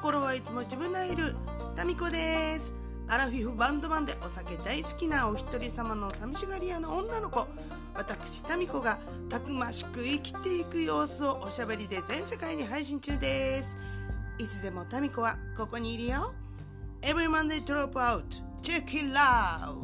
心はいつも自分のいる。タミコです。アラフィフバンドマンでお酒大好きなお一人様の寂しがり屋の女の子。私タミコがたくましく生きていく様子をおしゃべりで全世界に配信中です。いつでもタミコはここにいるよ。Every Monday drop out. Check it out.